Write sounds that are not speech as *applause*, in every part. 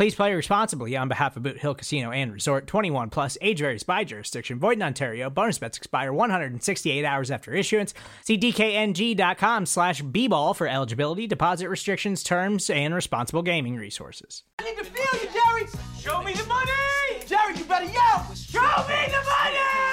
Please play responsibly on behalf of Boot Hill Casino and Resort 21 plus age varies by jurisdiction. Void in Ontario. Bonus bets expire 168 hours after issuance. See DKNG.com slash B ball for eligibility, deposit restrictions, terms, and responsible gaming resources. I need to feel you, Jerry. Show me the money. Jerry, you better yell. Show me the money.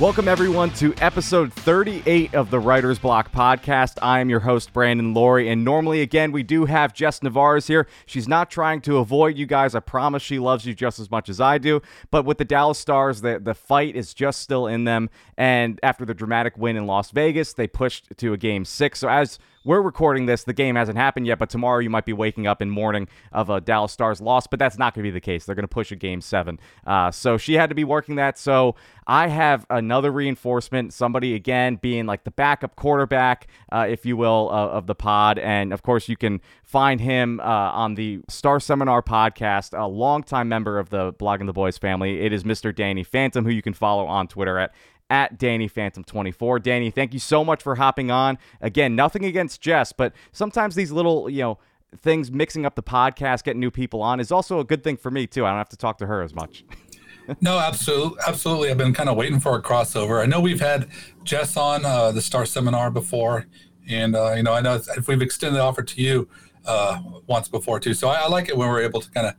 Welcome, everyone, to episode 38 of the Writer's Block podcast. I am your host, Brandon Loree, and normally, again, we do have Jess Navarez here. She's not trying to avoid you guys. I promise she loves you just as much as I do. But with the Dallas Stars, the, the fight is just still in them. And after the dramatic win in Las Vegas, they pushed to a game six. So, as we're recording this. The game hasn't happened yet, but tomorrow you might be waking up in mourning of a Dallas Stars loss, but that's not going to be the case. They're going to push a game seven. Uh, so she had to be working that. So I have another reinforcement, somebody again being like the backup quarterback, uh, if you will, uh, of the pod. And of course, you can find him uh, on the Star Seminar podcast, a longtime member of the Blogging the Boys family. It is Mr. Danny Phantom, who you can follow on Twitter at at Danny Phantom 24. Danny, thank you so much for hopping on. Again, nothing against Jess, but sometimes these little, you know, things mixing up the podcast, getting new people on is also a good thing for me too. I don't have to talk to her as much. *laughs* no, absolutely, absolutely. I've been kind of waiting for a crossover. I know we've had Jess on uh, the Star Seminar before, and uh, you know, I know if we've extended the offer to you uh, once before too. So I, I, like it when we're able to kind of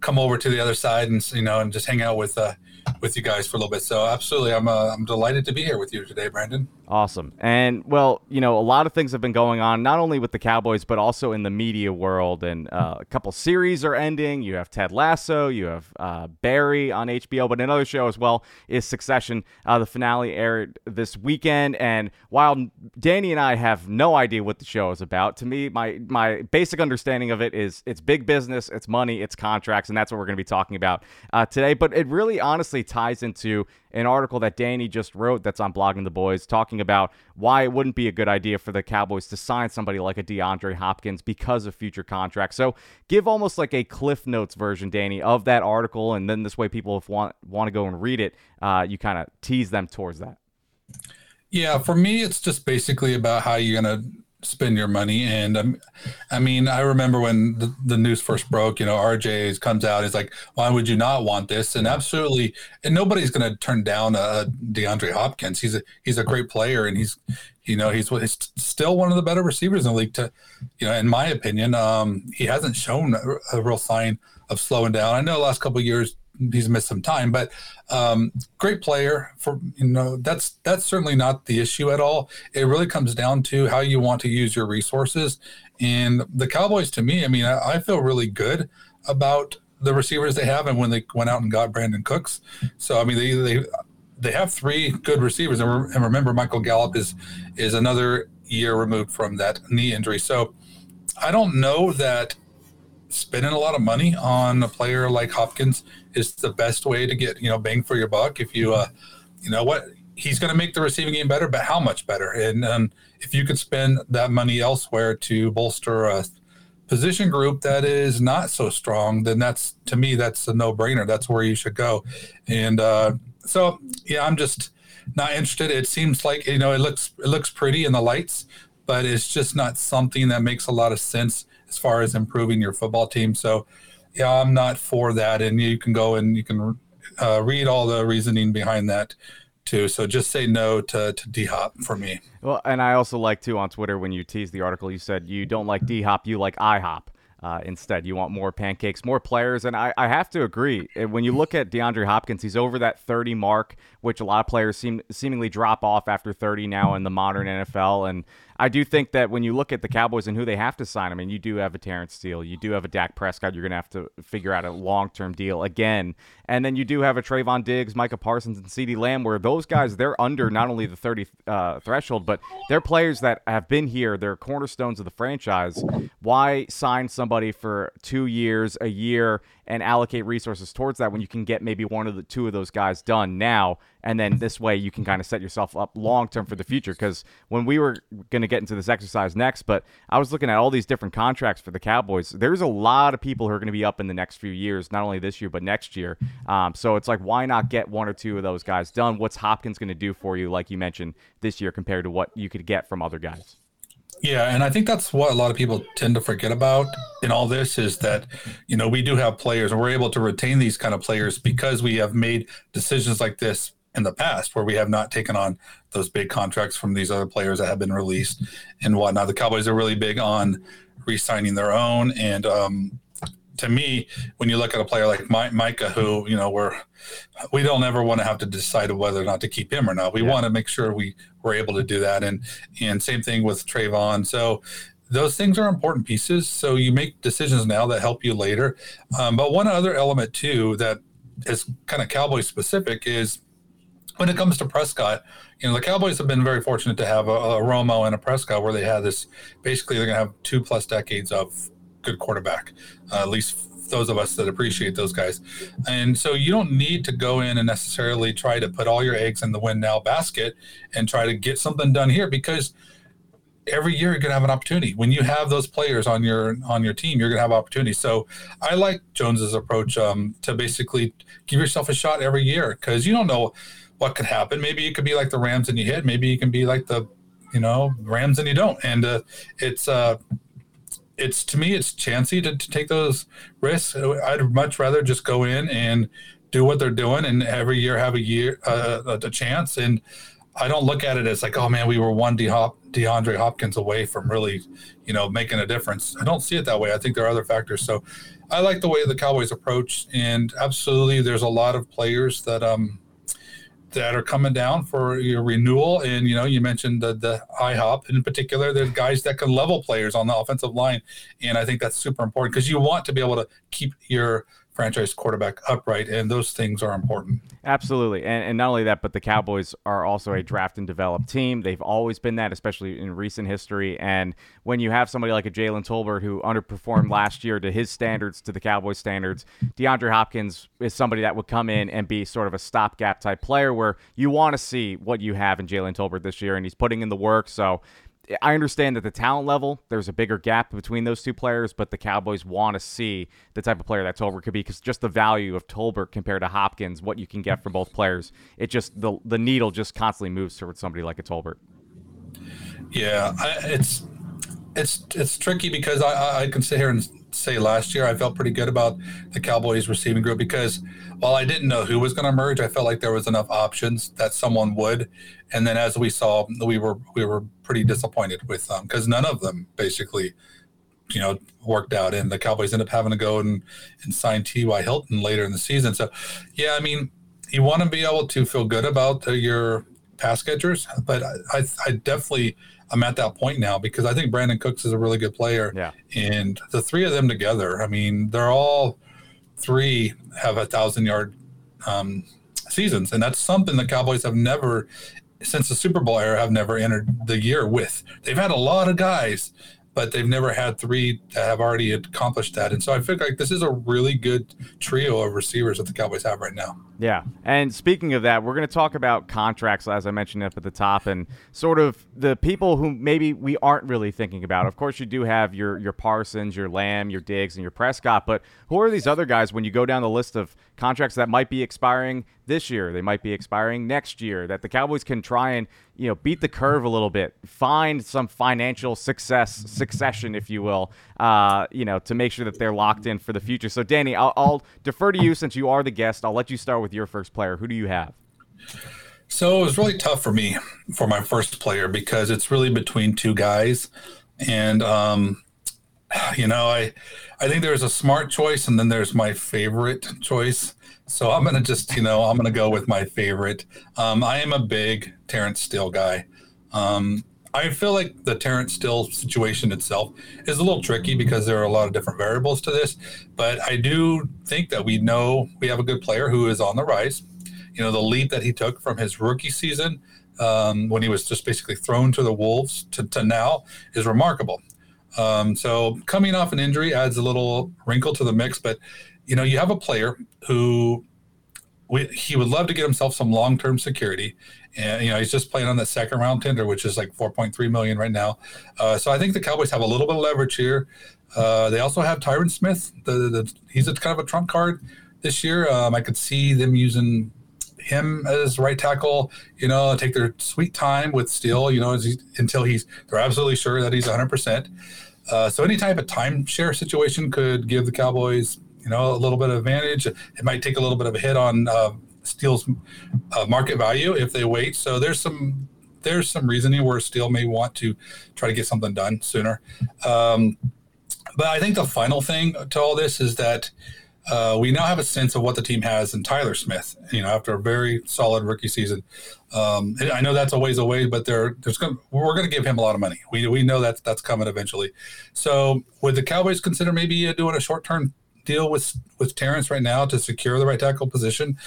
come over to the other side and you know and just hang out with uh, with you guys for a little bit. So absolutely, I'm uh, I'm delighted to be here with you today, Brandon. Awesome. And well, you know, a lot of things have been going on, not only with the Cowboys, but also in the media world. And uh, a couple series are ending. You have Ted Lasso, you have uh, Barry on HBO, but another show as well is Succession. Uh, the finale aired this weekend. And while Danny and I have no idea what the show is about, to me, my, my basic understanding of it is it's big business, it's money, it's contracts, and that's what we're going to be talking about uh, today. But it really honestly ties into an article that Danny just wrote that's on Blogging the Boys talking about why it wouldn't be a good idea for the Cowboys to sign somebody like a DeAndre Hopkins because of future contracts. So give almost like a Cliff Notes version, Danny, of that article, and then this way people if want want to go and read it, uh, you kind of tease them towards that. Yeah, for me, it's just basically about how you're gonna spend your money. And um, I mean, I remember when the, the news first broke, you know, RJ comes out, he's like, why would you not want this? And absolutely, and nobody's going to turn down a DeAndre Hopkins. He's a, he's a great player and he's, you know, he's, he's still one of the better receivers in the league to, you know, in my opinion, um, he hasn't shown a, a real sign of slowing down. I know the last couple years, he's missed some time, but um, great player. For you know, that's that's certainly not the issue at all. It really comes down to how you want to use your resources. And the Cowboys, to me, I mean, I, I feel really good about the receivers they have, and when they went out and got Brandin Cooks. So I mean, they they they have three good receivers, and, re- and remember, Michael Gallup is is another year removed from that knee injury. So I don't know that spending a lot of money on a player like Hopkins is the best way to get you know bang for your buck. If you uh, you know what he's going to make the receiving game better, but how much better? And if you could spend that money elsewhere to bolster a position group that is not so strong, then that's to me that's a no brainer. That's where you should go. And uh, so yeah, I'm just not interested. It seems like you know it looks it looks pretty in the lights, but it's just not something that makes a lot of sense as far as improving your football team. So, yeah, I'm not for that. And you can go and you can uh, read all the reasoning behind that too. So just say no to, to D Hop for me. Well, and I also like too on Twitter when you teased the article, you said you don't like D Hop, you like IHOP. Uh, instead, you want more pancakes, more players, and I, I have to agree. When you look at DeAndre Hopkins, he's over that 30 mark, which a lot of players seem seemingly drop off after 30 now in the modern NFL. And I do think that when you look at the Cowboys and who they have to sign, I mean, you do have a Terence Steele, you do have a Dak Prescott. You're going to have to figure out a long term deal again, and then you do have a Trevon Diggs, Micah Parsons, and CeeDee Lamb, where those guys they're under not only the 30 uh, threshold, but they're players that have been here. They're cornerstones of the franchise. Why sign somebody for two years, a year, and allocate resources towards that when you can get maybe one of the two of those guys done now. And then this way you can kind of set yourself up long term for the future. Because when we were going to get into this exercise next but i was looking at all these different contracts for the cowboys there's a lot of people who are going to be up in the next few years not only this year but next year. Um, so it's like why not get one or two of those guys done? What's hopkins going to do for you like you mentioned this year compared to what you could get from other guys yeah, and I think that's what a lot of people tend to forget about in all this is that, you know, we do have players and we're able to retain these kind of players because we have made decisions like this in the past where we have not taken on those big contracts from these other players that have been released and whatnot. The Cowboys are really big on re-signing their own and um, to me, when you look at a player like Micah, who you know we're we don't ever want to have to decide whether or not to keep him or not. We yeah. want to make sure we we're able to do that, and and same thing with Trevon. So those things are important pieces. So you make decisions now that help you later. Um, but one other element too that is kind of Cowboy specific is when it comes to Prescott, you know, the Cowboys have been very fortunate to have a, a Romo and a Prescott where they had this basically they're going to have two plus decades of good quarterback, uh, at least those of us that appreciate those guys. And so you don't need to go in and necessarily try to put all your eggs in the win now basket and try to get something done here because every year you're going to have an opportunity. When you have those players on your on your team, you're going to have opportunities. So I like Jones's approach um, to basically give yourself a shot every year because you don't know what could happen. Maybe you could be like the Rams and you hit. Maybe you can be like the you know Rams and you don't. And uh, it's uh, it's to me it's chancy to, to take those risks. I'd much rather just go in and do what they're doing and every year have a year uh, a chance and I don't look at it as like, oh man, we were one DeAndre Hopkins away from really, you know, making a difference. I don't see it that way. I think there are other factors. So I like the way the Cowboys approach, and absolutely, there's a lot of players that um that are coming down for your renewal. And you know, you mentioned the the IHOP in particular. There's guys that can level players on the offensive line, and I think that's super important because you want to be able to keep your franchise quarterback upright, and those things are important. Absolutely, and, and not only that, but the Cowboys are also a draft and develop team. They've always been that, especially in recent history. And when you have somebody like a Jalen Tolbert who underperformed last year to his standards, to the Cowboys standards, DeAndre Hopkins is somebody that would come in and be sort of a stopgap type player where you want to see what you have in Jalen Tolbert this year, and he's putting in the work. So I understand that the talent level, there's a bigger gap between those two players, but the Cowboys want to see the type of player that Tolbert could be because just the value of Tolbert compared to Hopkins, what you can get from both players, it just the the needle just constantly moves towards somebody like a Tolbert. Yeah, I, it's it's it's tricky because I, I can sit here and say last year I felt pretty good about the Cowboys receiving group because while I didn't know who was going to emerge, I felt like there was enough options that someone would. And then as we saw, we were we were pretty disappointed with them because none of them basically, you know, worked out. And the Cowboys ended up having to go and, and sign T.Y. Hilton later in the season. So, yeah, I mean, you want to be able to feel good about your pass catchers, but I, I, I definitely – I'm at that point now because I think Brandin Cooks is a really good player. Yeah. And the three of them together, I mean, they're all three have a thousand yard um, seasons, and that's something the Cowboys have never, since the Super Bowl era, have never entered the year with. They've had a lot of guys but they've never had three that have already accomplished that. And so I feel like this is a really good trio of receivers that the Cowboys have right now. Yeah. And speaking of that, we're going to talk about contracts, as I mentioned up at the top, and sort of the people who maybe we aren't really thinking about. Of course, you do have your, your Parsons, your Lamb, your Diggs, and your Prescott, but who are these other guys when you go down the list of contracts that might be expiring this year, they might be expiring next year, that the Cowboys can try and, you know, beat the curve a little bit, find some financial success, succession, if you will, uh, you know, to make sure that they're locked in for the future. So, Danny, I'll, I'll defer to you since you are the guest. I'll let you start with your first player. Who do you have? So it was really tough for me for my first player because it's really between two guys, and um, *sighs* you know, I I think there's a smart choice and then there's my favorite choice. So I'm gonna just you know I'm gonna go with my favorite. Um, I am a big Terence Steele guy. Um, I feel like the Terence Steele situation itself is a little tricky because there are a lot of different variables to this. But I do think that we know we have a good player who is on the rise. You know, the leap that he took from his rookie season um, when he was just basically thrown to the wolves to, to now is remarkable. Um, so coming off an injury adds a little wrinkle to the mix, but you know, you have a player who we, he would love to get himself some long-term security. And you know he's just playing on that second round tender which is like 4.3 million right now. Uh, so i think the cowboys have a little bit of leverage here. Uh, they also have tyron smith the, the, he's a kind of a trump card this year. Um, i could see them using him as right tackle you know take their sweet time with steele you know he, until he's they're absolutely sure that he's 100% uh, so any type of timeshare situation could give the cowboys you know, a little bit of advantage. It might take a little bit of a hit on uh, Steele's uh, market value if they wait. So there's some there's some reasoning where Steele may want to try to get something done sooner. Um, but I think the final thing to all this is that uh, we now have a sense of what the team has in Tyler Smith. You know, after a very solid rookie season, um, I know that's a ways away, but there, there's gonna, we're going to give him a lot of money. We we know that that's coming eventually. So would the Cowboys consider maybe doing a short term deal with with Terence right now to secure the right tackle position,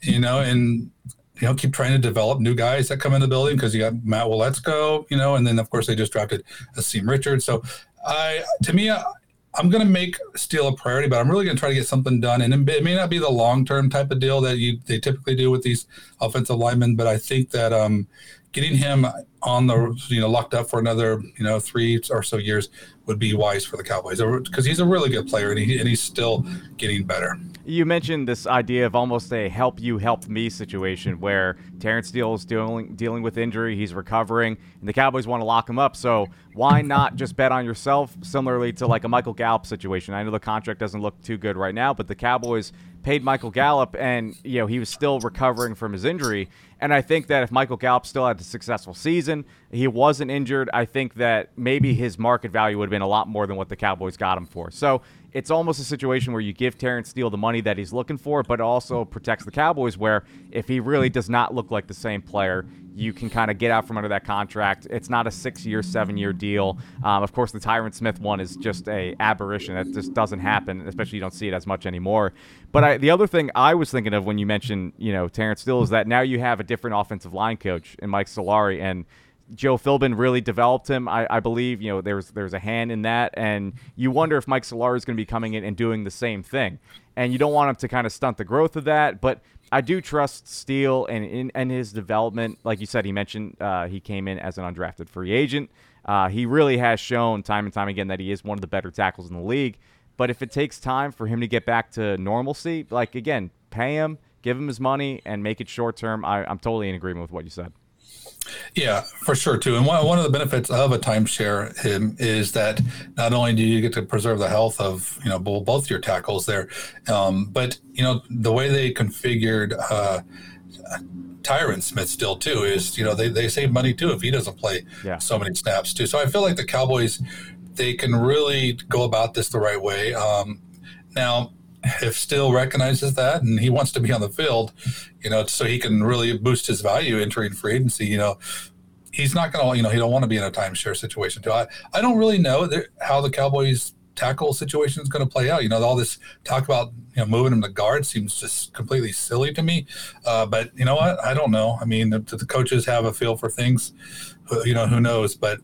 you know, and you know keep trying to develop new guys that come in the building because you got Matt Waletzko, you know, and then of course they just drafted Asim Richards. So I to me. I'm going to make Steele a priority, but I'm really going to try to get something done. And it may not be the long term type of deal that you they typically do with these offensive linemen, but I think that um, getting him on the you know locked up for another you know three or so years would be wise for the Cowboys because he's a really good player and, he, and he's still getting better. You mentioned this idea of almost a help you help me situation where Terence Steele is dealing dealing with injury, he's recovering, and the Cowboys want to lock him up. So why not just bet on yourself? Similarly to like a Michael Gallup situation. I know the contract doesn't look too good right now, but the Cowboys paid Michael Gallup, and you know he was still recovering from his injury. And I think that if Michael Gallup still had a successful season, he wasn't injured, I think that maybe his market value would have been a lot more than what the Cowboys got him for. So it's almost a situation where you give Terence Steele the money that he's looking for, but also protects the Cowboys. Where if he really does not look like the same player, you can kind of get out from under that contract. It's not a six-year, seven-year deal. Um, of course, the Tyron Smith one is just a aberration that just doesn't happen, especially you don't see it as much anymore. But I, the other thing I was thinking of when you mentioned, you know, Terence Steele is that now you have a different offensive line coach in Mike Solari, and Joe Philbin really developed him. I, I, believe you know there's there's a hand in that, and you wonder if Mike Solari is going to be coming in and doing the same thing. And you don't want him to kind of stunt the growth of that, but I do trust Steele and in and his development. Like you said, he mentioned uh, he came in as an undrafted free agent. Uh, he really has shown time and time again that he is one of the better tackles in the league. But if it takes time for him to get back to normalcy, like again, pay him, give him his money, and make it short term. I'm totally in agreement with what you said. Yeah, for sure too. And one, one of the benefits of a timeshare is that not only do you get to preserve the health of you know both your tackles there, um, but you know the way they configured uh, Tyron Smith still too is you know they they save money too if he doesn't play yeah. so many snaps too. So I feel like the Cowboys they can really go about this the right way. Um, now if Steele recognizes that and he wants to be on the field, you know, so he can really boost his value entering free agency, you know, he's not going to, you know, he don't want to be in a timeshare situation too. I, I don't really know how the Cowboys tackle situation is going to play out. You know, all this talk about, you know, moving him to guard seems just completely silly to me. Uh, but you know what? I don't know. I mean, the, the coaches have a feel for things, you know, who knows? But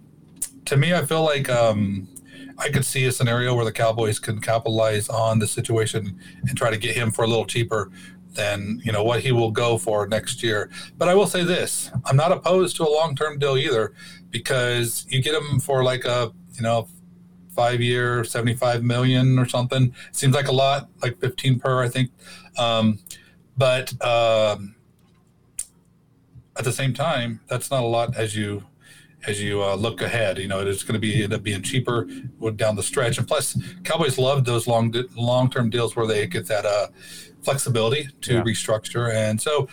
to me, I feel like, um, I could see a scenario where the Cowboys can capitalize on the situation and try to get him for a little cheaper than you know what he will go for next year. But I will say this: I'm not opposed to a long-term deal either, because you get him for like a you know five year, 75 million or something. Seems like a lot, like 15 per, I think. Um, but um, at the same time, that's not a lot as you as you uh, look ahead. You know, it's going to be end up being cheaper down the stretch. And plus, Cowboys love those long long term deals where they get that uh, flexibility to yeah. restructure. And so,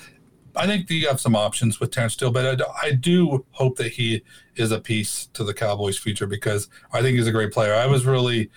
I think you have some options with Terence Steele, but I, I, do hope that he is a piece to the Cowboys' future because I think he's a great player. I was really,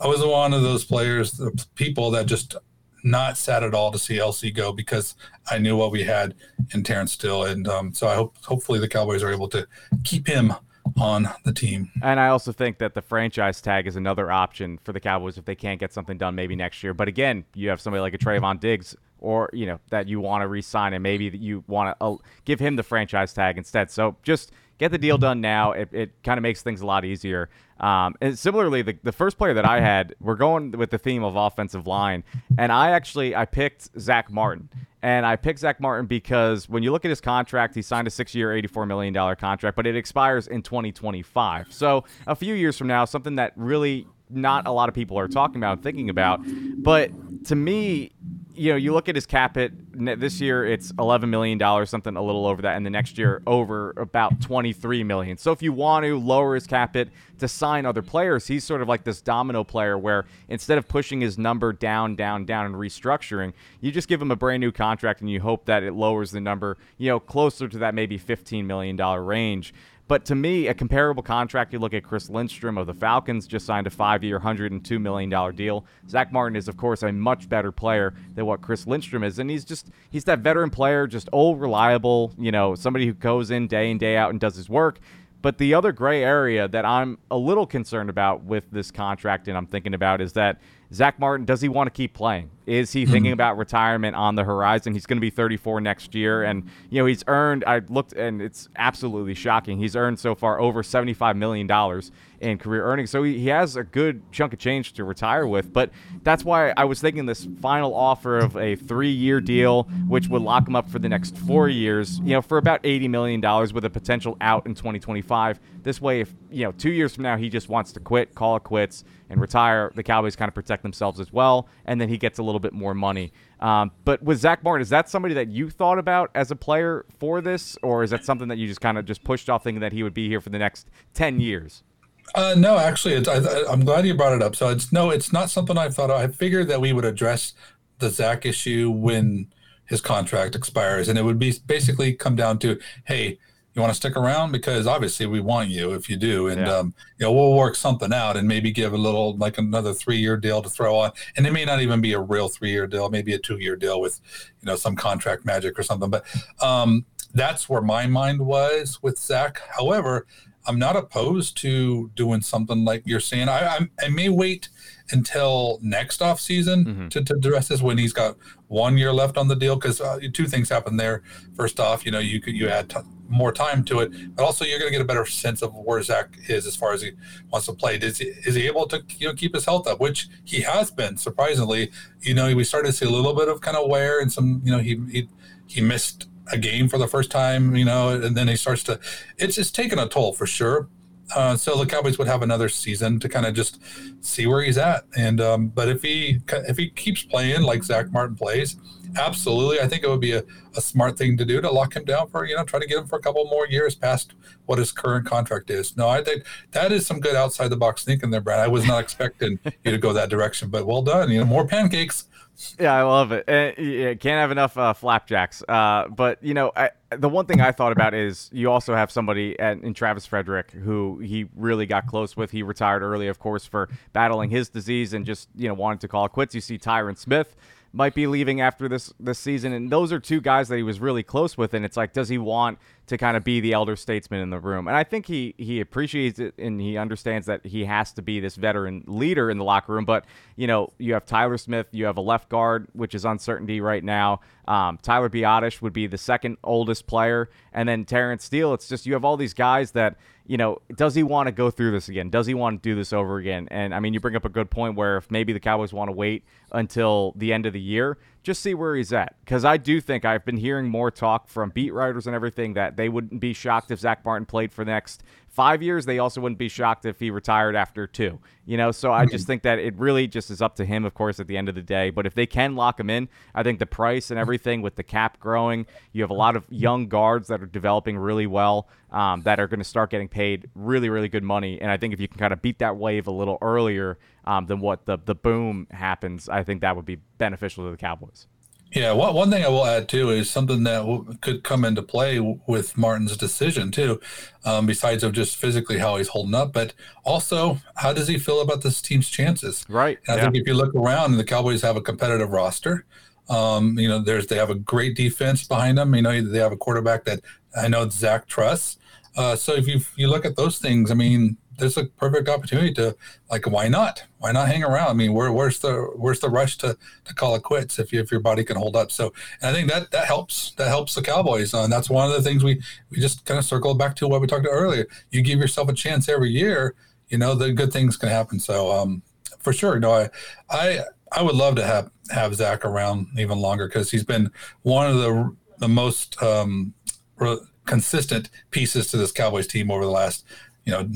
I was one of those players, the people that just not sad at all to see LC go because I knew what we had in Terence Steele, and um, so I hope hopefully the Cowboys are able to keep him on the team. And I also think that the franchise tag is another option for the Cowboys if they can't get something done maybe next year. But again, you have somebody like a Trevon Diggs or, you know, that you want to re-sign and maybe that you want to uh, give him the franchise tag instead. So just get the deal done now. It, it kind of makes things a lot easier. Um, and similarly, the, the first player that I *laughs* had, we're going with the theme of offensive line, and I actually I picked Zach Martin, and I picked Zach Martin because when you look at his contract, he signed a six-year, $84 million contract, but it expires in 2025. So a few years from now, something that really not a lot of people are talking about and thinking about. But to me, you know, you look at his cap hit this year, it's eleven million dollars, something a little over that, and the next year over about twenty three million. So if you want to lower his cap hit to sign other players, he's sort of like this domino player where instead of pushing his number down, down, down, and restructuring, you just give him a brand new contract and you hope that it lowers the number, you know, closer to that maybe fifteen million dollar range. But to me, a comparable contract, you look at Chris Lindstrom of the Falcons, just signed a five year, $102 million deal. Zach Martin is, of course, a much better player than what Chris Lindstrom is. And he's just, he's that veteran player, just old, reliable, you know, somebody who goes in day in, day out and does his work. But the other gray area that I'm a little concerned about with this contract and I'm thinking about is that Zach Martin, does he want to keep playing? Is he thinking hmm. about retirement on the horizon? He's going to be 34 next year, and you know he's earned. I looked, and it's absolutely shocking. He's earned so far over 75 million dollars in career earnings, so he, he has a good chunk of change to retire with. But that's why I was thinking this final offer of a three-year deal, which would lock him up for the next four years, you know, for about 80 million dollars with a potential out in 2025. This way, if you know, two years from now he just wants to quit, call it quits, and retire, the Cowboys kind of protect themselves as well, and then he gets a little bit more money. Um, but with Zach Martin, is that somebody that you thought about as a player for this, or is that something that you just kind of just pushed off, thinking that he would be here for the next ten years? Uh, no, actually, I, am glad you brought it up. So it's no, it's not something I thought. Of. I figured that we would address the Zach issue when his contract expires, and it would be basically come down to, hey, you want to stick around? Because obviously we want you if you do and yeah. um, you know we'll work something out and maybe give a little like another three year deal to throw on. And it may not even be a real three year deal maybe a two year deal with you know some contract magic or something. But um, that's where my mind was with zach. However i'm not opposed to doing something like you're saying. I i, I may wait until next off season mm-hmm. to, to address this when he's got one year left on the deal because uh, two things happen there first off you know you could you add t- more time to it, but also you're going to get a better sense of where zach is as far as he wants to play. Is he, is he able to you know keep his health up, which he has been surprisingly. You know, we started to see a little bit of kind of wear and some. You know, he he he missed a game for the first time. You know, and then he starts to. It's it's taken a toll for sure. Uh, so the Cowboys would have another season to kind of just see where he's at. And um, but if he if he keeps playing like Zach Martin plays, absolutely, I think it would be a, a smart thing to do to lock him down for you know try to get him for a couple more years past what his current contract is. No, I think that is some good outside the box thinking there, Brad. I was not *laughs* expecting you to go that direction, but well done. You know, more pancakes. Yeah, I love it. Uh, yeah, can't have enough uh, flapjacks. Uh, but you know, I, the one thing I thought about is you also have somebody at, in Travis Frederick who he really got close with. He retired early, of course, for battling his disease and just you know wanted to call it quits. You see Tyron Smith might be leaving after this this season, and those are two guys that he was really close with. And it's like, does he want to kind of be the elder statesman in the room? And I think he he appreciates it and he understands that he has to be this veteran leader in the locker room. But you know, you have Tyler Smith, you have a left guard, which is uncertainty right now. Um, Tyler Biadasz would be the second oldest player, and then Terence Steele. It's just you have all these guys that you know, does he want to go through this again? Does he want to do this over again? And I mean, you bring up a good point where if maybe the Cowboys want to wait until the end of the year, just see where he's at. Because I do think I've been hearing more talk from beat writers and everything that they wouldn't be shocked if Zach Martin played for the next five years. They also wouldn't be shocked if he retired after two. You know, so I just think that it really just is up to him, of course, at the end of the day. But if they can lock him in, I think the price and everything with the cap growing, you have a lot of young guards that are developing really well um, that are going to start getting paid really, really good money. And I think if you can kind of beat that wave a little earlier um, than what the the boom happens, I think that would be beneficial to the Cowboys. Yeah, one, one thing I will add too is something that w- could come into play w- with Martin's decision too, um, besides of just physically how he's holding up, but also how does he feel about this team's chances? Right. And I yeah. think if you look around, the Cowboys have a competitive roster. Um, you know, there's they have a great defense behind them. You know, they have a quarterback that I know Zach trusts. Uh, so if you if you look at those things, I mean, there's a perfect opportunity to like, why not? Why not hang around? I mean, where, where's the where's the rush to to call it quits if you, if your body can hold up? So and I think that that helps that helps the Cowboys, uh, and that's one of the things we we just kind of circle back to what we talked about earlier. You give yourself a chance every year, you know, the good things can happen. So um, for sure, no, I I I would love to have have Zach around even longer because he's been one of the the most um, re- consistent pieces to this Cowboys team over the last you know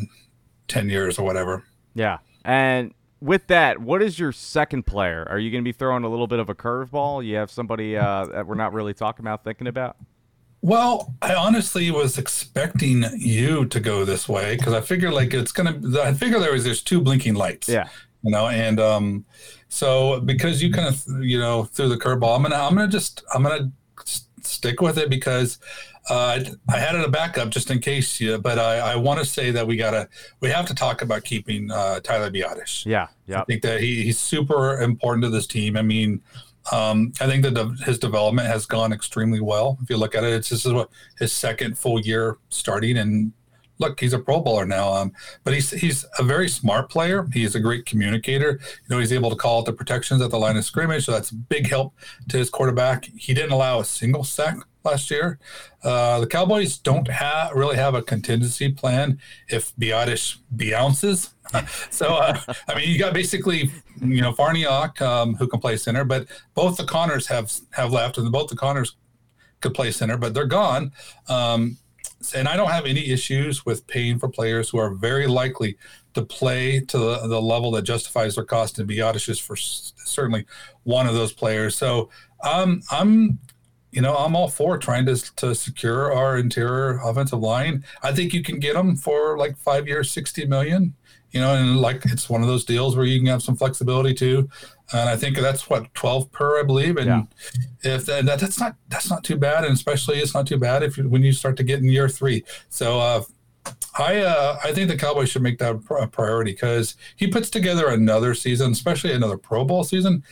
10 years or whatever. Yeah. And with that, what is your second player? Are you going to be throwing a little bit of a curveball? You have somebody uh, that we're not really talking about, thinking about? Well, I honestly was expecting you to go this way because I figured like it's gonna. I figure there was there's two blinking lights. Yeah. You know, and um, so because you kind of you know threw the curveball, I'm gonna I'm gonna just I'm gonna stick with it because uh, I had it a backup just in case. Yeah, but I, I want to say that we gotta we have to talk about keeping uh, Tyler Biadasz. Yeah. yeah. I think that he, he's super important to this team. I mean, um, I think that the, his development has gone extremely well. If you look at it, it's this is what his second full year starting, and look, he's a Pro Bowler now. Um, but he's he's a very smart player. He's a great communicator. You know, he's able to call out the protections at the line of scrimmage, so that's a big help to his quarterback. He didn't allow a single sack last year. Uh, the Cowboys don't have really have a contingency plan if Biadasz bounces. *laughs* so uh, I mean, you got basically you know Farniok um, who can play center, but both the Connors have have left, and both the Connors could play center, but they're gone. Um, and I don't have any issues with paying for players who are very likely to play to the, the level that justifies their cost. And Biadasz is for s- certainly one of those players. So um, I'm, you know, I'm all for trying to to secure our interior offensive line. I think you can get them for like five years, sixty million. You know, and like it's one of those deals where you can have some flexibility too. And I think that's what twelve per, I believe. And Yeah. if that, that- that's not that's not too bad, and especially it's not too bad if you, when you start to get in year three. So uh, I uh, I think the Cowboys should make that a a priority because he puts together another season, especially another Pro Bowl season.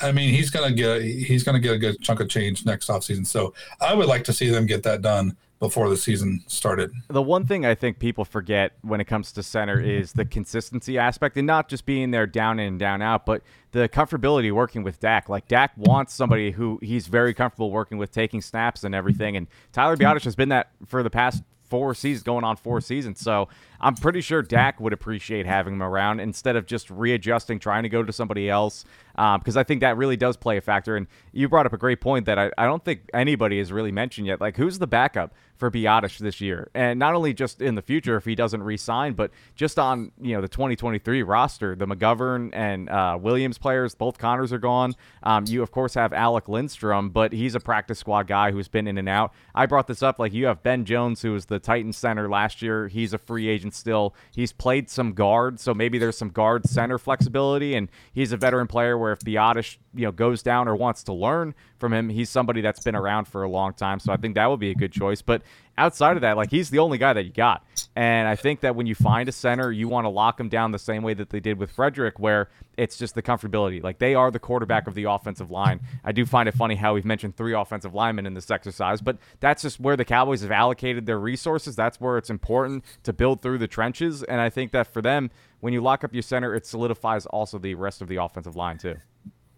I mean, he's gonna get he's gonna get a good chunk of change next offseason. So I would like to see them get that done before the season started. The one thing I think people forget when it comes to center mm-hmm. is the consistency aspect and not just being there down in and down out, but the comfortability working with Dak. Like Dak wants somebody who he's very comfortable working with, taking snaps and everything. And Tyler mm-hmm. Biadasz has been that for the past four seasons, going on four seasons. So I'm pretty sure Dak would appreciate having him around instead of just readjusting, trying to go to somebody else. Um, because I think that really does play a factor. And you brought up a great point that I, I don't think anybody has really mentioned yet. Like, who's the backup for Biadasz this year? And not only just in the future if he doesn't re-sign, but just on you know the 2023 roster, the McGovern and uh, Williams players, both Connors are gone. Um, you of course have Alec Lindstrom, but he's a practice squad guy who's been in and out. I brought this up like you have Ben Jones, who was the Titan center last year. He's a free agent still. He's played some guard, so maybe there's some guard center flexibility, and he's a veteran player where if Biadasz you know goes down or wants to learn from him, he's somebody that's been around for a long time. So I think that would be a good choice. But outside of that, like he's the only guy that you got. And I think that when you find a center, you want to lock him down the same way that they did with Frederick, where it's just the comfortability. Like they are the quarterback of the offensive line. I do find it funny how we've mentioned three offensive linemen in this exercise, but that's just where the Cowboys have allocated their resources. That's where it's important to build through the trenches. And I think that for them, when you lock up your center, it solidifies also the rest of the offensive line too.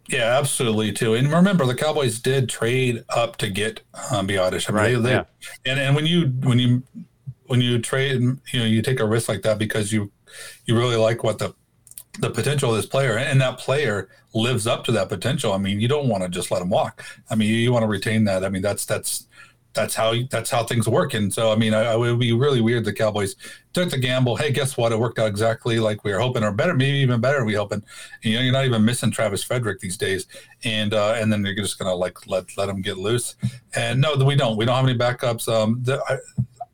Yeah, absolutely too. And remember, the Cowboys did trade up to get um, Biadasz. I mean, Right, they, they, yeah. and and when you when you when you trade, you know, you take a risk like that because you you really like what the the potential of this player, and that player lives up to that potential. I mean, you don't want to just let him walk. I mean, you, you want to retain that. I mean, that's that's that's how that's how things work. And so, I mean, I, I would be really weird. The Cowboys took the gamble. Hey, guess what? It worked out exactly like we were hoping, or better, maybe even better. We hoping. You know, you're not even missing Travis Frederick these days, and uh, and then you're just gonna like let let him get loose. And no, we don't. We don't have any backups. Um, the, I,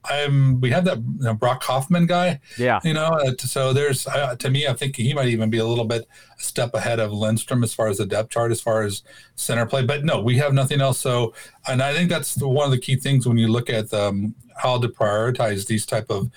I'm we have that you know, Brock Hoffman guy. Yeah. You know, uh, so there's uh, to me, I think he might even be a little bit a step ahead of Lindstrom as far as the depth chart, as far as center play. But no, we have nothing else. So, and I think that's the, one of the key things when you look at um, how to prioritize these type of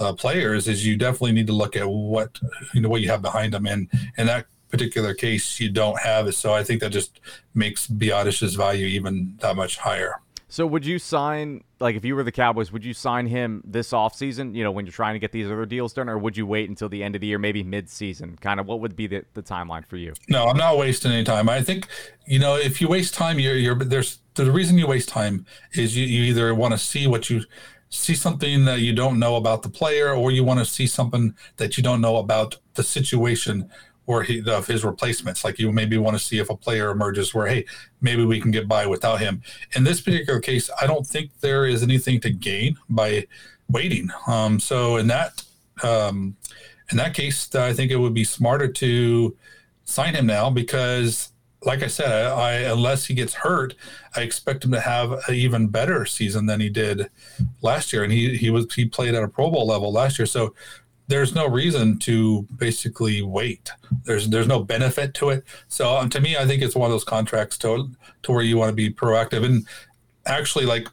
uh, players is you definitely need to look at what you know what you have behind them, and in that particular case, you don't have it. So I think that just makes Biadasz's value even that much higher. So would you sign like if you were the Cowboys, would you sign him this offseason, you know, when you're trying to get these other deals done, or would you wait until the end of the year, maybe mid season? Kind of what would be the, the timeline for you? No, I'm not wasting any time. I think, you know, if you waste time, you're you're there's the reason you waste time is you, you either want to see what you see something that you don't know about the player, or you want to see something that you don't know about the situation or he, of his replacements. Like you maybe want to see if a player emerges where, hey, maybe we can get by without him. In this particular case, I don't think there is anything to gain by waiting. Um, so in that um, in that case, I think it would be smarter to sign him now because, like I said, I, I unless he gets hurt, I expect him to have an even better season than he did last year. And he he was he played at a Pro Bowl level last year, so there's no reason to basically wait. There's there's no benefit to it. So um, to me, I think it's one of those contracts to to where you want to be proactive. And actually, like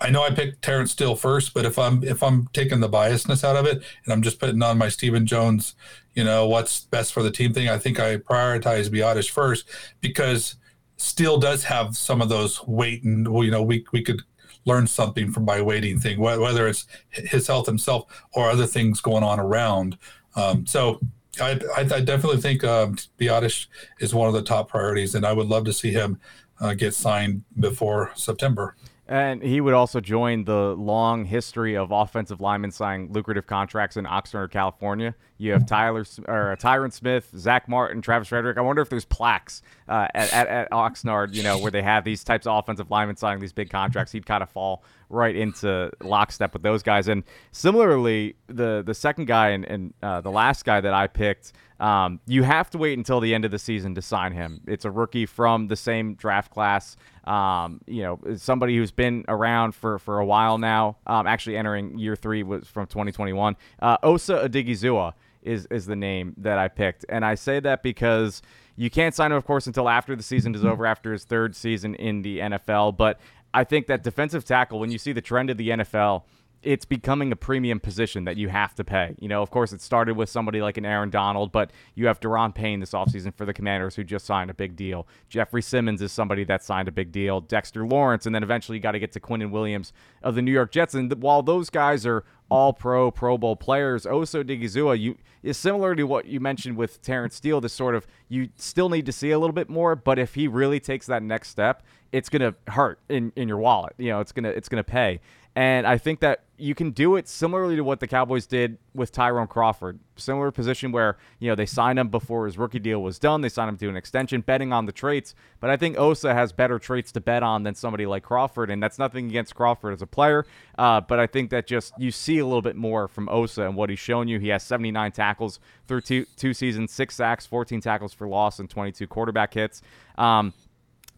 I know I picked Terence Steele first, but if I'm if I'm taking the biasness out of it and I'm just putting on my Stephen Jones, you know, what's best for the team thing, I think I prioritize Biadasz first because Steele does have some of those weight and you know we we could learn something from my waiting thing, whether it's his health himself or other things going on around. Um, so I, I, I, definitely think um, is one of the top priorities, and I would love to see him uh, get signed before September. And he would also join the long history of offensive linemen signing lucrative contracts in Oxnard, California. You have Tyler or uh, Tyron Smith, Zach Martin, Travis Frederick. I wonder if there's plaques uh, at, at, at, Oxnard, you know, where they have these types of offensive linemen signing these big contracts. He'd kind of fall right into lockstep with those guys. And similarly, the the second guy and, and uh, the last guy that I picked – um, you have to wait until the end of the season to sign him. It's a rookie from the same draft class. Um, you know, somebody who's been around for, for a while now. Um, actually, entering year three was from 2021. Uh, Osa Odighizuwa is is the name that I picked, and I say that because you can't sign him, of course, until after the season is over, after his third season in the NFL. But I think that defensive tackle, when you see the trend of the NFL it's becoming a premium position that you have to pay. You know, of course, it started with somebody like an Aaron Donald, but you have Daron Payne this offseason for the Commanders who just signed a big deal. Jeffrey Simmons is somebody that signed a big deal. Dexter Lawrence, and then eventually you got to get to Quinnen Williams of the New York Jets. And while those guys are all pro, Pro Bowl players, Osa Digizua, you is similar to what you mentioned with Terence Steele, this sort of you still need to see a little bit more, but if he really takes that next step, it's gonna hurt in, in your wallet. You know, it's gonna it's gonna pay. And I think that you can do it similarly to what the Cowboys did with Tyrone Crawford. Similar position where, you know, they signed him before his rookie deal was done. They signed him to an extension, betting on the traits. But I think Osa has better traits to bet on than somebody like Crawford. And that's nothing against Crawford as a player. Uh, but I think that just you see a little bit more from Osa and what he's shown you. He has 79 tackles through two, two seasons, six sacks, 14 tackles for loss, and 22 quarterback hits. Um,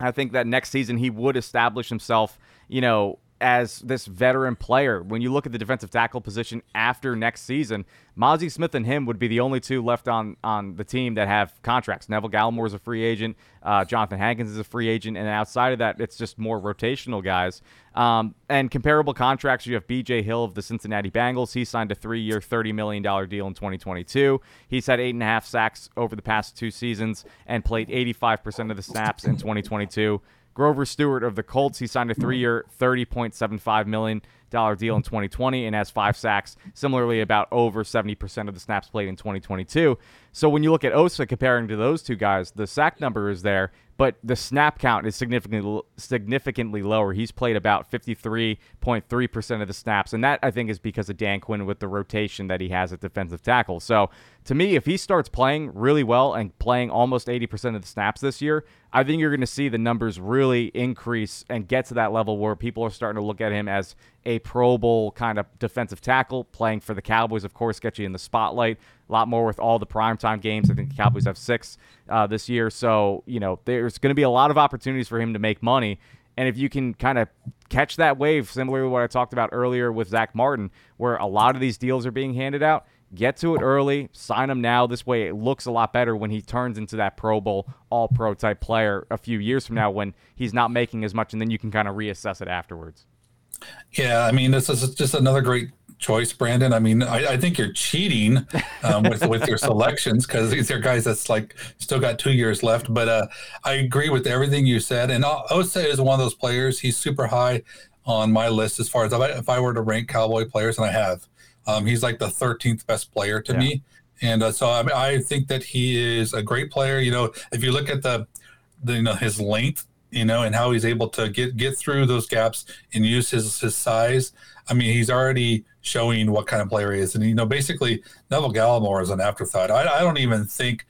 I think that next season he would establish himself, you know, as this veteran player. When you look at the defensive tackle position after next season, Mazi Smith and him would be the only two left on on the team that have contracts. Neville Gallimore is a free agent. Uh, Johnathan Hankins is a free agent, and outside of that, it's just more rotational guys. Um, and comparable contracts, you have B.J. Hill of the Cincinnati Bengals. He signed a three-year, thirty million dollar deal in 2022. He's had eight and a half sacks over the past two seasons and played 85 percent of the snaps in 2022. Grover Stewart of the Colts, he signed a three-year, $30.75 million deal in 2020 and has five sacks. Similarly, about over 70% of the snaps played in 2022. So when you look at Osa comparing to those two guys, the sack number is there, but the snap count is significantly significantly lower. He's played about 53.3% of the snaps, and that I think is because of Dan Quinn with the rotation that he has at defensive tackle. So to me, if he starts playing really well and playing almost 80% of the snaps this year, I think you're going to see the numbers really increase and get to that level where people are starting to look at him as a Pro Bowl kind of defensive tackle. Playing for the Cowboys, of course, get you in the spotlight a lot more with all the primetime games. I think the Cowboys have six uh, this year. So, you know, there's going to be a lot of opportunities for him to make money. And if you can kind of catch that wave, similar to what I talked about earlier with Zach Martin, where a lot of these deals are being handed out, get to it early, sign him now. This way, it looks a lot better when he turns into that Pro Bowl, All Pro type player a few years from now when he's not making as much, and then you can kind of reassess it afterwards. Yeah, I mean, this is just another great choice, Brandon. I mean, I, I think you're cheating um, with with your selections because these are guys that's like still got two years left. But uh, I agree with everything you said, and Osa is one of those players. He's super high on my list as far as if I, were to rank Cowboy players, and I have. Um, he's like the 13th best player to yeah. me, and uh, so I, mean, I think that he is a great player. You know, if you look at the, the you know his length you know, and how he's able to get get through those gaps and use his his size. I mean, he's already showing what kind of player he is, and you know, basically Neville Gallimore is an afterthought. I, I don't even think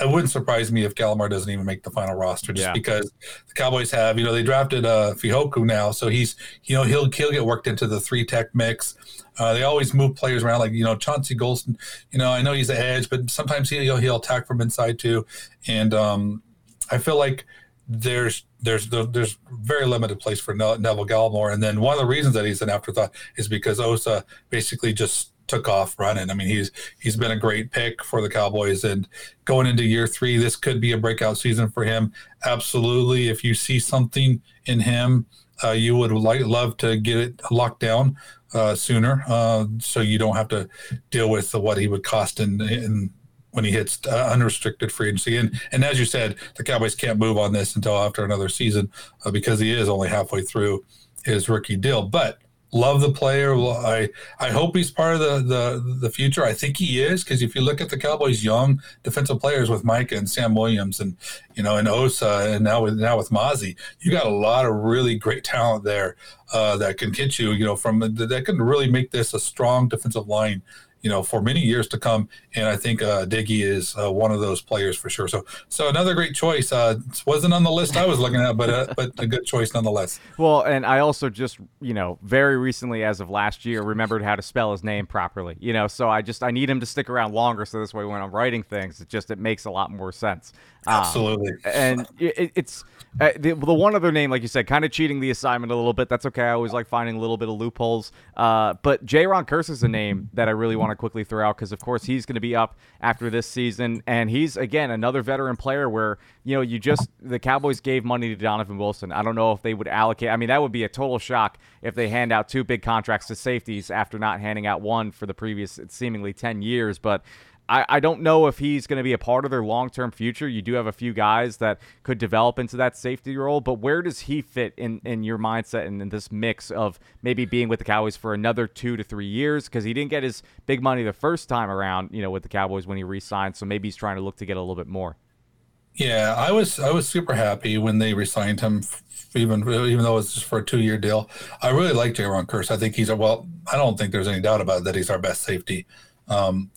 it wouldn't surprise me if Gallimore doesn't even make the final roster, just yeah. because the Cowboys have, you know, they drafted uh, Fehoko now, so he's, you know, he'll he'll get worked into the three tech mix. Uh, they always move players around, like you know, Chauncey Golston. You know, I know he's the edge, but sometimes he, will he'll attack from inside too, and um, I feel like there's there's there's very limited place for Neville Gallimore, and then one of the reasons that he's an afterthought is because Osa basically just took off running. I mean, he's he's been a great pick for the Cowboys, and going into year three, this could be a breakout season for him. Absolutely, if you see something in him, uh, you would like love to get it locked down uh, sooner, uh, so you don't have to deal with what he would cost in in when he hits uh, unrestricted free agency. And and as you said, the Cowboys can't move on this until after another season uh, because he is only halfway through his rookie deal. But love the player. I I hope he's part of the the, the future. I think he is because if you look at the Cowboys' young defensive players with Micah and Sam Williams and you know and Osa and now with now with Mazi, you got a lot of really great talent there uh, that can get you you know from that can really make this a strong defensive line you know, for many years to come. And I think uh, Diggy is uh, one of those players for sure. So, so another great choice. Uh, wasn't on the list I was looking at, but uh, but a good choice nonetheless. Well, and I also just you know very recently, as of last year, remembered how to spell his name properly. You know, so I just I need him to stick around longer, so this way when I'm writing things, it just it makes a lot more sense. Absolutely. Um, and it, it's uh, the, the, one other name, like you said, kind of cheating the assignment a little bit. That's okay. I always like finding a little bit of loopholes. Uh, but Jayron Kearse is a name that I really want to quickly throw out because, of course, he's going to be up after this season. And he's, again, another veteran player where, you know, you just, the Cowboys gave money to Donovan Wilson. I don't know if they would allocate. I mean, that would be a total shock if they hand out two big contracts to safeties after not handing out one for the previous seemingly 10 years. But I, I don't know if he's going to be a part of their long term future. You do have a few guys that could develop into that safety role, but where does he fit in, in your mindset and in this mix of maybe being with the Cowboys for another two to three years? Because he didn't get his big money the first time around, you know, with the Cowboys when he re signed. So maybe he's trying to look to get a little bit more. Yeah, I was I was super happy when they re-signed him, even even though it's just for a two-year deal. I really like Jayron Kearse. I think he's a well. I don't think there's any doubt about it, that he's our best safety. Um,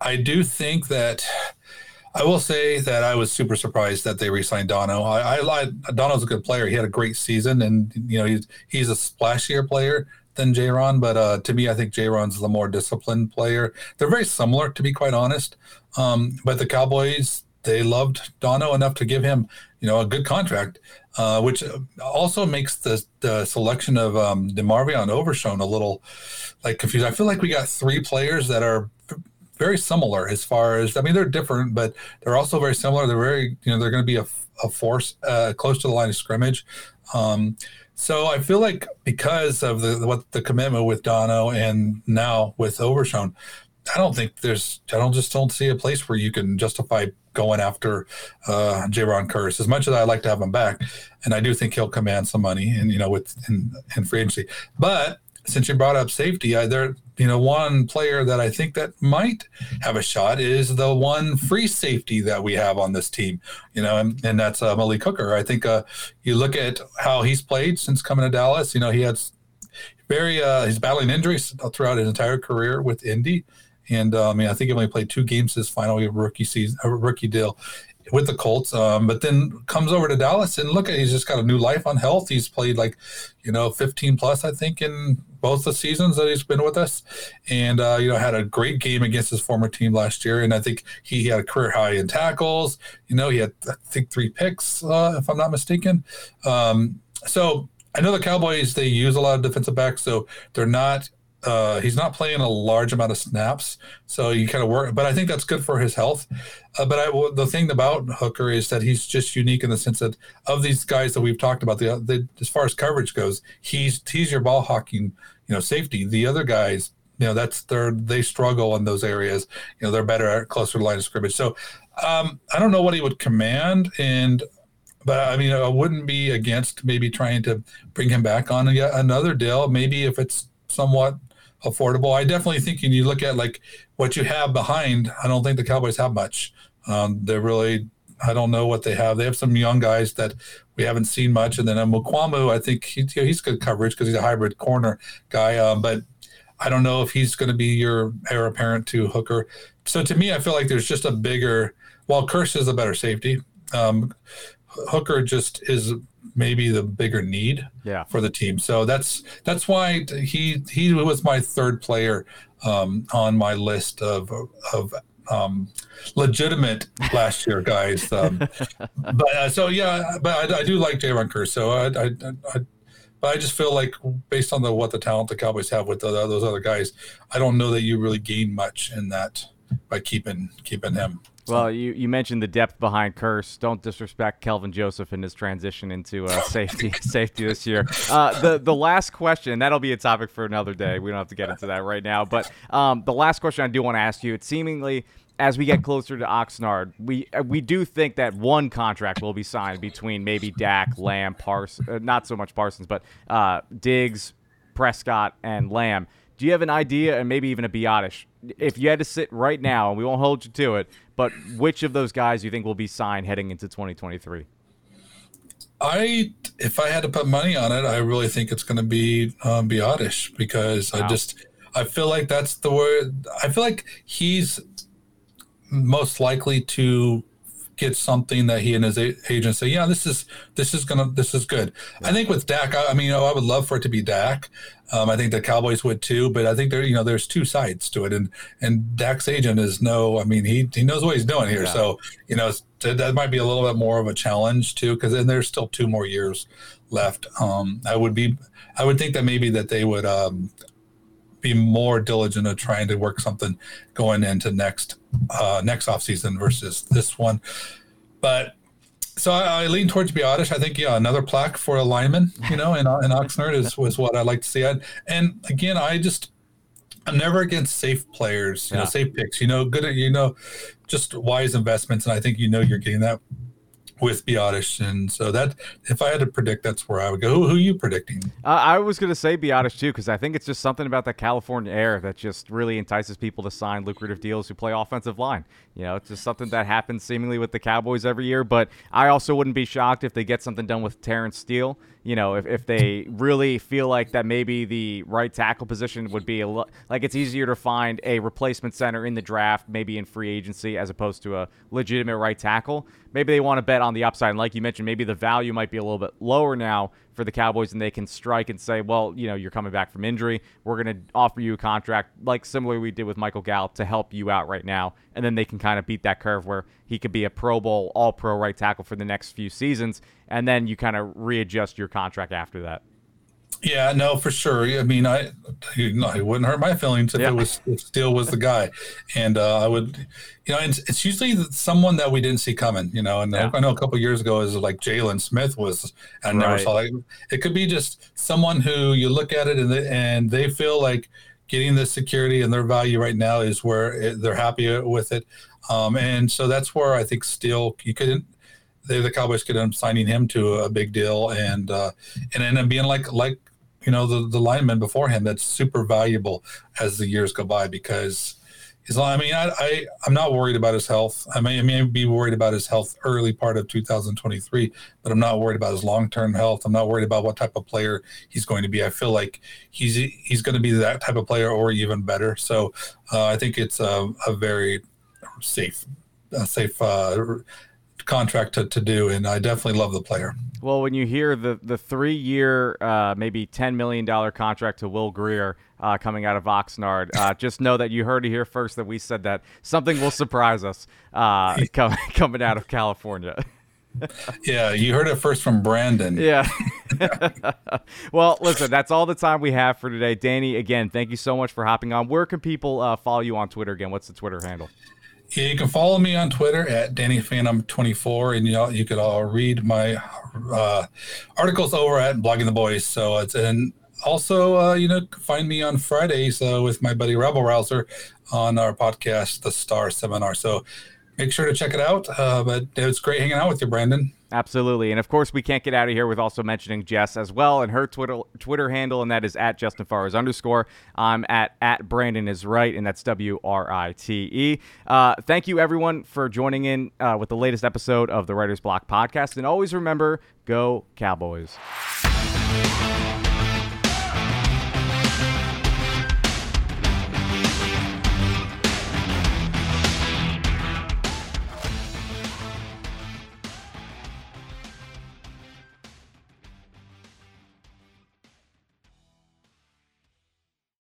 I do think that I will say that I was super surprised that they re-signed Dono. I, I lied. Dono's a good player. He had a great season, and you know he's he's a splashier player than Jayron. But uh, to me, I think Jayron's the more disciplined player. They're very similar, to be quite honest. Um, but the Cowboys they loved Dono enough to give him you know a good contract, uh, which also makes the, the selection of um, DeMarvion Overshown a little like confused. I feel like we got three players that are very similar as far as I mean they're different, but they're also very similar. They're very you know they're going to be a, a force uh, close to the line of scrimmage. Um, so I feel like because of the what the commitment with Dono and now with Overshown, I don't think there's I don't just don't see a place where you can justify going after uh, Jayron Kearse. As much as I like to have him back, and I do think he'll command some money and you know with in, in free agency, but since you brought up safety, I, there you know, one player that I think that might have a shot is the one free safety that we have on this team, you know, and, and that's uh, Malik Hooker. I think uh, you look at how he's played since coming to Dallas, you know, he has very, uh, he's battling injuries throughout his entire career with Indy. And uh, I mean, I think he only played two games this final rookie season, rookie deal with the Colts, um, but then comes over to Dallas and look at he's just got a new life on health. He's played like, you know, 15 plus, I think, in both the seasons that he's been with us, and uh, you know had a great game against his former team last year. And I think he had a career high in tackles. You know, he had I think three picks, uh, if I'm not mistaken. Um, so I know the Cowboys they use a lot of defensive backs, so they're not. Uh, he's not playing a large amount of snaps, so you kind of work. But I think that's good for his health. Uh, but I, the thing about Hooker is that he's just unique in the sense that of these guys that we've talked about, the, the as far as coverage goes, he's he's your ball hawking, you know, safety. The other guys, you know, that's their they struggle in those areas. You know, they're better at closer to line of scrimmage. So um, I don't know what he would command, and but I mean, I wouldn't be against maybe trying to bring him back on another deal. Maybe if it's somewhat affordable. I definitely think when you look at like what you have behind, I don't think the Cowboys have much. Um, they're really, I don't know what they have. They have some young guys that we haven't seen much, and then Mukuamu, I think he, he's good coverage because he's a hybrid corner guy. Um, but I don't know if he's going to be your heir apparent to Hooker. So to me, I feel like there's just a bigger. While Kearse is a better safety, um, Hooker just is maybe the bigger need yeah. for the team. So that's that's why he he was my third player um, on my list of of um, legitimate last year guys. Um, *laughs* but uh, so yeah, but I, I do like Jay Kearse. So I, I, I, but I just feel like based on the what the talent the Cowboys have with the, those other guys, I don't know that you really gain much in that by keeping keeping him. Well, you, you mentioned the depth behind Kearse. Don't disrespect Kelvin Joseph in his transition into uh, *laughs* safety safety this year. Uh, the the last question that'll be a topic for another day. We don't have to get into that right now. But um, the last question I do want to ask you. It seemingly as we get closer to Oxnard, we uh, we do think that one contract will be signed between maybe Dak, Lamb, Parsons, uh, not so much Parsons, but uh, Diggs, Prescott, and Lamb. Do you have an idea, and maybe even a Biadasz? If you had to sit right now, and we won't hold you to it, but which of those guys do you think will be signed heading into 2023? I, if I had to put money on it, I really think it's going to be um, because wow. I just, I feel like that's the word. I feel like he's most likely to get something that he and his agent say, yeah, this is this is gonna this is good. I think with Dak, I, I mean, you know, I would love for it to be Dak. Um, I think the Cowboys would too, but I think there, you know, there's two sides to it, and and Dak's agent is no, I mean, he he knows what he's doing here, yeah. so you know that might be a little bit more of a challenge too, because then there's still two more years left. Um, I would be, I would think that maybe that they would um, be more diligent of trying to work something going into next uh, next off season versus this one. But so I, I lean towards Biadasz. I think yeah, another plaque for a lineman, you know, in in Oxnard is was what I like to see. And, and again, I just I'm never against safe players, you yeah. know, safe picks. You know, good, you know, just wise investments, and I think you know you're getting that with and so that if I had to predict, that's where I would go. Who, who are you predicting? Uh, I was going to say Biadasz too, because I think it's just something about the California air that just really entices people to sign lucrative deals who play offensive line. You know, it's just something that happens seemingly with the Cowboys every year. But I also wouldn't be shocked if they get something done with Terence Steele. You know, if, if they really feel like that maybe the right tackle position would be a lo- like it's easier to find a replacement center in the draft, maybe in free agency, as opposed to a legitimate right tackle maybe they want to bet on the upside. And like you mentioned, maybe the value might be a little bit lower now for the Cowboys, and they can strike and say, well, you know, you're coming back from injury. We're going to offer you a contract like similar we did with Michael Gallup to help you out right now. And then they can kind of beat that curve where he could be a Pro Bowl, all pro right tackle for the next few seasons. And then you kind of readjust your contract after that. Yeah, no, for sure. I mean, I it wouldn't hurt my feelings if yeah. it was if Steele was the guy, and uh, I would, you know, it's, it's usually someone that we didn't see coming, you know. And yeah. I know a couple years ago is like Jalen Smith was, I never right. saw like it could be just someone who you look at it and they, and they feel like getting the security and their value right now is where it, they're happy with it, um, and so that's where I think Steele you couldn't they, the Cowboys could end up signing him to a big deal and uh, and end up being like like you know the the lineman before him that's super valuable as the years go by because he's I mean I, I I'm not worried about his health. I may I may be worried about his health early part of 2023, but I'm not worried about his long term health. I'm not worried about what type of player he's going to be. I feel like he's he's going to be that type of player or even better. So uh, I think it's a, a very safe a safe uh, contract to, to do, and I definitely love the player. Well, when you hear the the three year, uh, maybe ten million dollar contract to Will Greer uh, coming out of Oxnard, uh, *laughs* just know that you heard it here first that we said that something will surprise us uh, *laughs* coming coming out of California. *laughs* yeah, you heard it first from Brandon. Yeah. well, listen, that's all the time we have for today. Danny, again, thank you so much for hopping on. Where can people uh, follow you on Twitter again? What's the Twitter handle? You can follow me on Twitter at DannyPhantom24, and you you could all read my uh, articles over at Blogging the Boys. So it's and also uh, you know find me on Fridays uh, with my buddy Rebel Rouser on our podcast, The Star Seminar. So make sure to check it out. Uh, but it was great hanging out with you, Brandon. Absolutely. And of course, we can't get out of here with also mentioning Jess as well and her Twitter Twitter handle, and that is at Justin Farrs underscore. I'm at at Brandon is right, and that's W R I T E. Uh, thank you, everyone, for joining in uh, with the latest episode of the Writer's Block podcast. And always remember go, Cowboys.